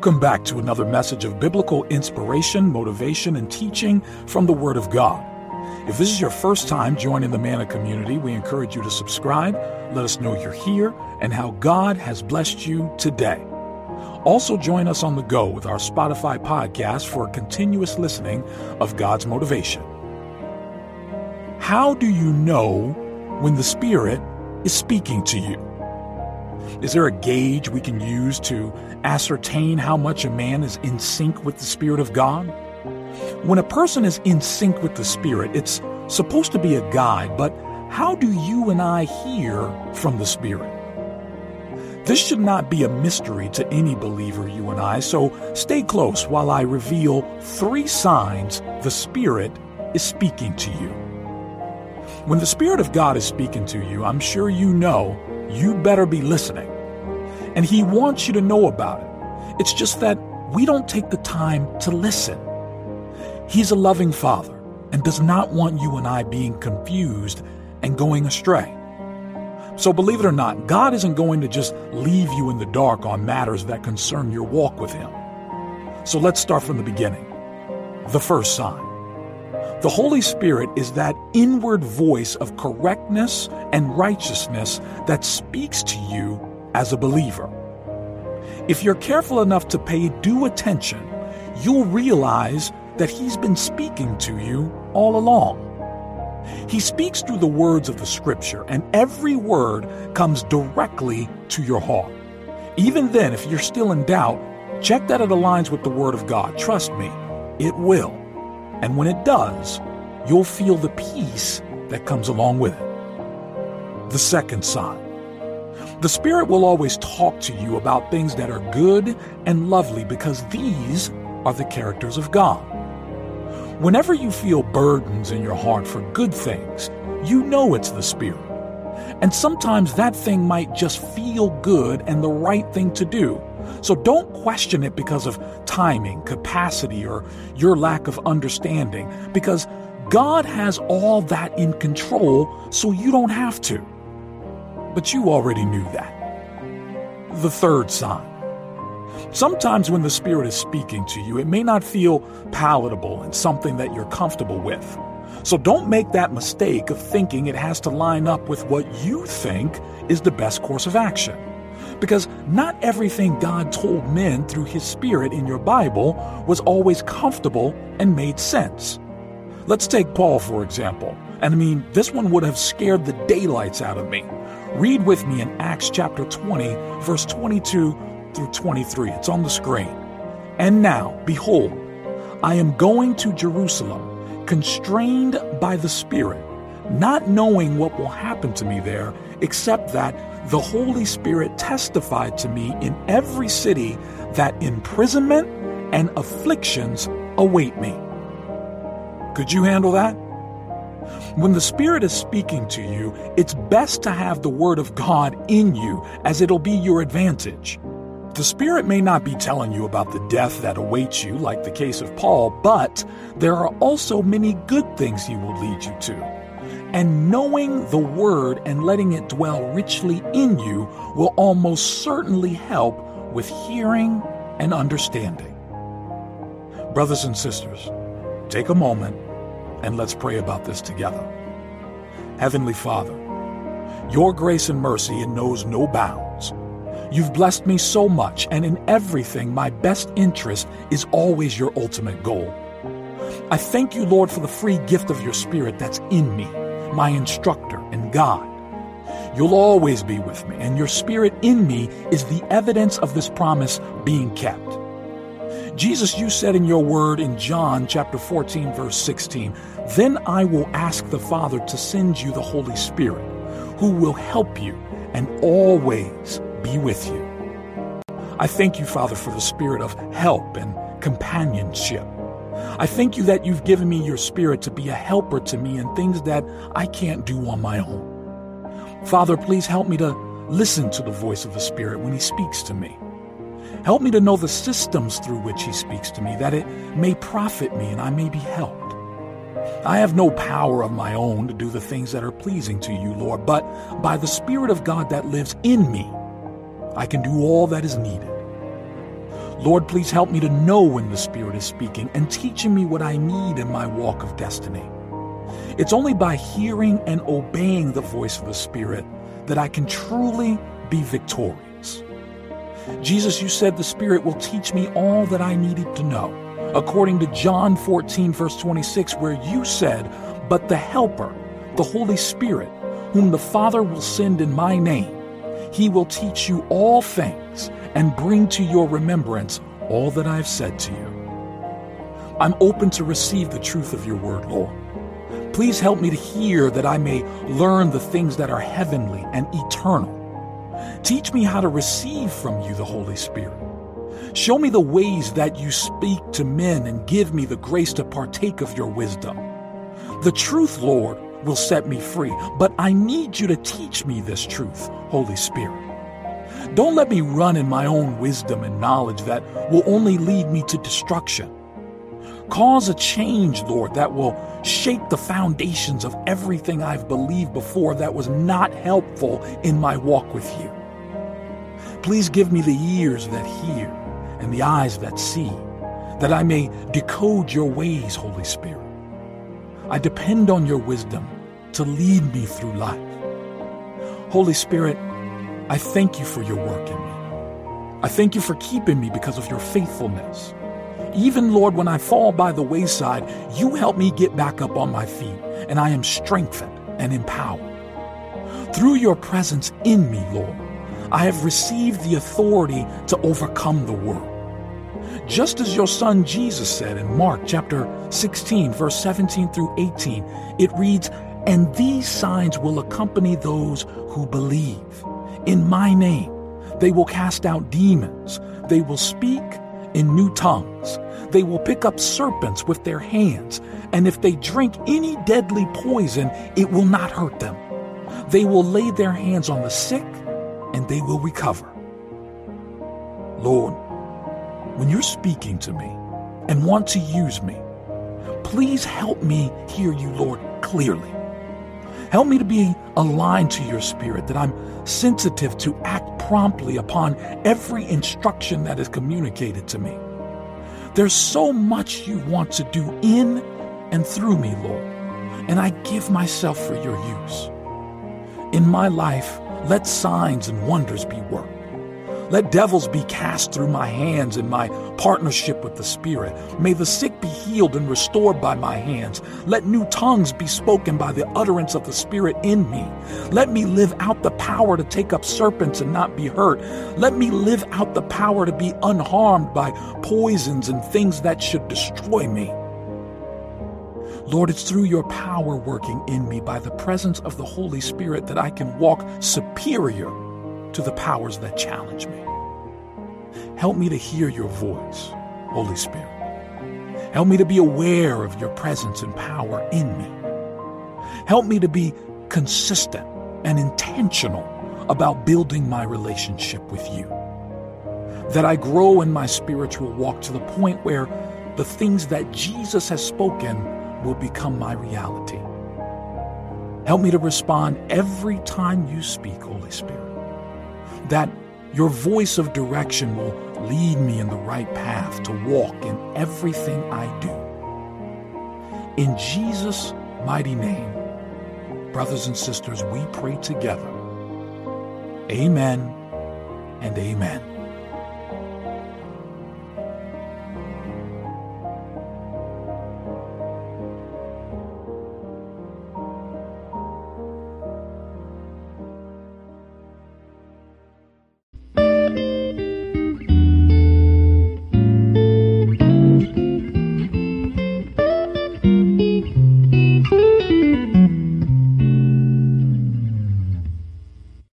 Welcome back to another message of biblical inspiration, motivation, and teaching from the Word of God. If this is your first time joining the Manna community, we encourage you to subscribe, let us know you're here, and how God has blessed you today. Also, join us on the go with our Spotify podcast for continuous listening of God's motivation. How do you know when the Spirit is speaking to you? Is there a gauge we can use to ascertain how much a man is in sync with the Spirit of God? When a person is in sync with the Spirit, it's supposed to be a guide, but how do you and I hear from the Spirit? This should not be a mystery to any believer, you and I, so stay close while I reveal three signs the Spirit is speaking to you. When the Spirit of God is speaking to you, I'm sure you know you better be listening. And He wants you to know about it. It's just that we don't take the time to listen. He's a loving Father and does not want you and I being confused and going astray. So, believe it or not, God isn't going to just leave you in the dark on matters that concern your walk with Him. So, let's start from the beginning. The first sign the Holy Spirit is that inward voice of correctness and righteousness that speaks to you as a believer. If you're careful enough to pay due attention, you'll realize that He's been speaking to you all along. He speaks through the words of the Scripture, and every word comes directly to your heart. Even then, if you're still in doubt, check that it aligns with the Word of God. Trust me, it will. And when it does, you'll feel the peace that comes along with it. The second sign the Spirit will always talk to you about things that are good and lovely because these are the characters of God. Whenever you feel burdens in your heart for good things, you know it's the Spirit. And sometimes that thing might just feel good and the right thing to do. So don't question it because of timing, capacity, or your lack of understanding, because God has all that in control, so you don't have to. But you already knew that. The third sign. Sometimes when the Spirit is speaking to you, it may not feel palatable and something that you're comfortable with. So don't make that mistake of thinking it has to line up with what you think is the best course of action. Because not everything God told men through His Spirit in your Bible was always comfortable and made sense. Let's take Paul, for example. And I mean, this one would have scared the daylights out of me. Read with me in Acts chapter 20, verse 22 through 23. It's on the screen. And now, behold, I am going to Jerusalem, constrained by the Spirit, not knowing what will happen to me there, except that the Holy Spirit testified to me in every city that imprisonment and afflictions await me. Could you handle that? When the Spirit is speaking to you, it's best to have the Word of God in you, as it'll be your advantage. The Spirit may not be telling you about the death that awaits you, like the case of Paul, but there are also many good things He will lead you to. And knowing the Word and letting it dwell richly in you will almost certainly help with hearing and understanding. Brothers and sisters, take a moment and let's pray about this together. Heavenly Father, your grace and mercy knows no bounds. You've blessed me so much, and in everything, my best interest is always your ultimate goal. I thank you, Lord, for the free gift of your Spirit that's in me, my instructor and God. You'll always be with me, and your Spirit in me is the evidence of this promise being kept. Jesus, you said in your word in John chapter 14, verse 16, Then I will ask the Father to send you the Holy Spirit, who will help you and always be with you. I thank you, Father, for the spirit of help and companionship. I thank you that you've given me your spirit to be a helper to me in things that I can't do on my own. Father, please help me to listen to the voice of the Spirit when He speaks to me. Help me to know the systems through which He speaks to me, that it may profit me and I may be helped. I have no power of my own to do the things that are pleasing to you, Lord, but by the Spirit of God that lives in me, I can do all that is needed. Lord, please help me to know when the Spirit is speaking and teaching me what I need in my walk of destiny. It's only by hearing and obeying the voice of the Spirit that I can truly be victorious. Jesus, you said the Spirit will teach me all that I needed to know, according to John 14, verse 26, where you said, But the Helper, the Holy Spirit, whom the Father will send in my name, he will teach you all things and bring to your remembrance all that I have said to you. I'm open to receive the truth of your word, Lord. Please help me to hear that I may learn the things that are heavenly and eternal. Teach me how to receive from you the Holy Spirit. Show me the ways that you speak to men and give me the grace to partake of your wisdom. The truth, Lord, will set me free, but I need you to teach me this truth, Holy Spirit. Don't let me run in my own wisdom and knowledge that will only lead me to destruction. Cause a change, Lord, that will shake the foundations of everything I've believed before that was not helpful in my walk with you. Please give me the ears that hear and the eyes that see, that I may decode your ways, Holy Spirit. I depend on your wisdom to lead me through life. Holy Spirit, I thank you for your work in me. I thank you for keeping me because of your faithfulness. Even, Lord, when I fall by the wayside, you help me get back up on my feet, and I am strengthened and empowered. Through your presence in me, Lord, I have received the authority to overcome the world. Just as your son Jesus said in Mark chapter 16, verse 17 through 18, it reads, And these signs will accompany those who believe. In my name, they will cast out demons. They will speak in new tongues. They will pick up serpents with their hands. And if they drink any deadly poison, it will not hurt them. They will lay their hands on the sick and they will recover. Lord, when you're speaking to me and want to use me, please help me hear you, Lord, clearly. Help me to be aligned to your spirit, that I'm sensitive to act promptly upon every instruction that is communicated to me. There's so much you want to do in and through me, Lord, and I give myself for your use. In my life, let signs and wonders be worked. Let devils be cast through my hands in my partnership with the Spirit. May the sick be healed and restored by my hands. Let new tongues be spoken by the utterance of the Spirit in me. Let me live out the power to take up serpents and not be hurt. Let me live out the power to be unharmed by poisons and things that should destroy me. Lord, it's through your power working in me by the presence of the Holy Spirit that I can walk superior to the powers that challenge me. Help me to hear your voice, Holy Spirit. Help me to be aware of your presence and power in me. Help me to be consistent and intentional about building my relationship with you. That I grow in my spiritual walk to the point where the things that Jesus has spoken will become my reality. Help me to respond every time you speak, Holy Spirit that your voice of direction will lead me in the right path to walk in everything I do. In Jesus' mighty name, brothers and sisters, we pray together. Amen and amen.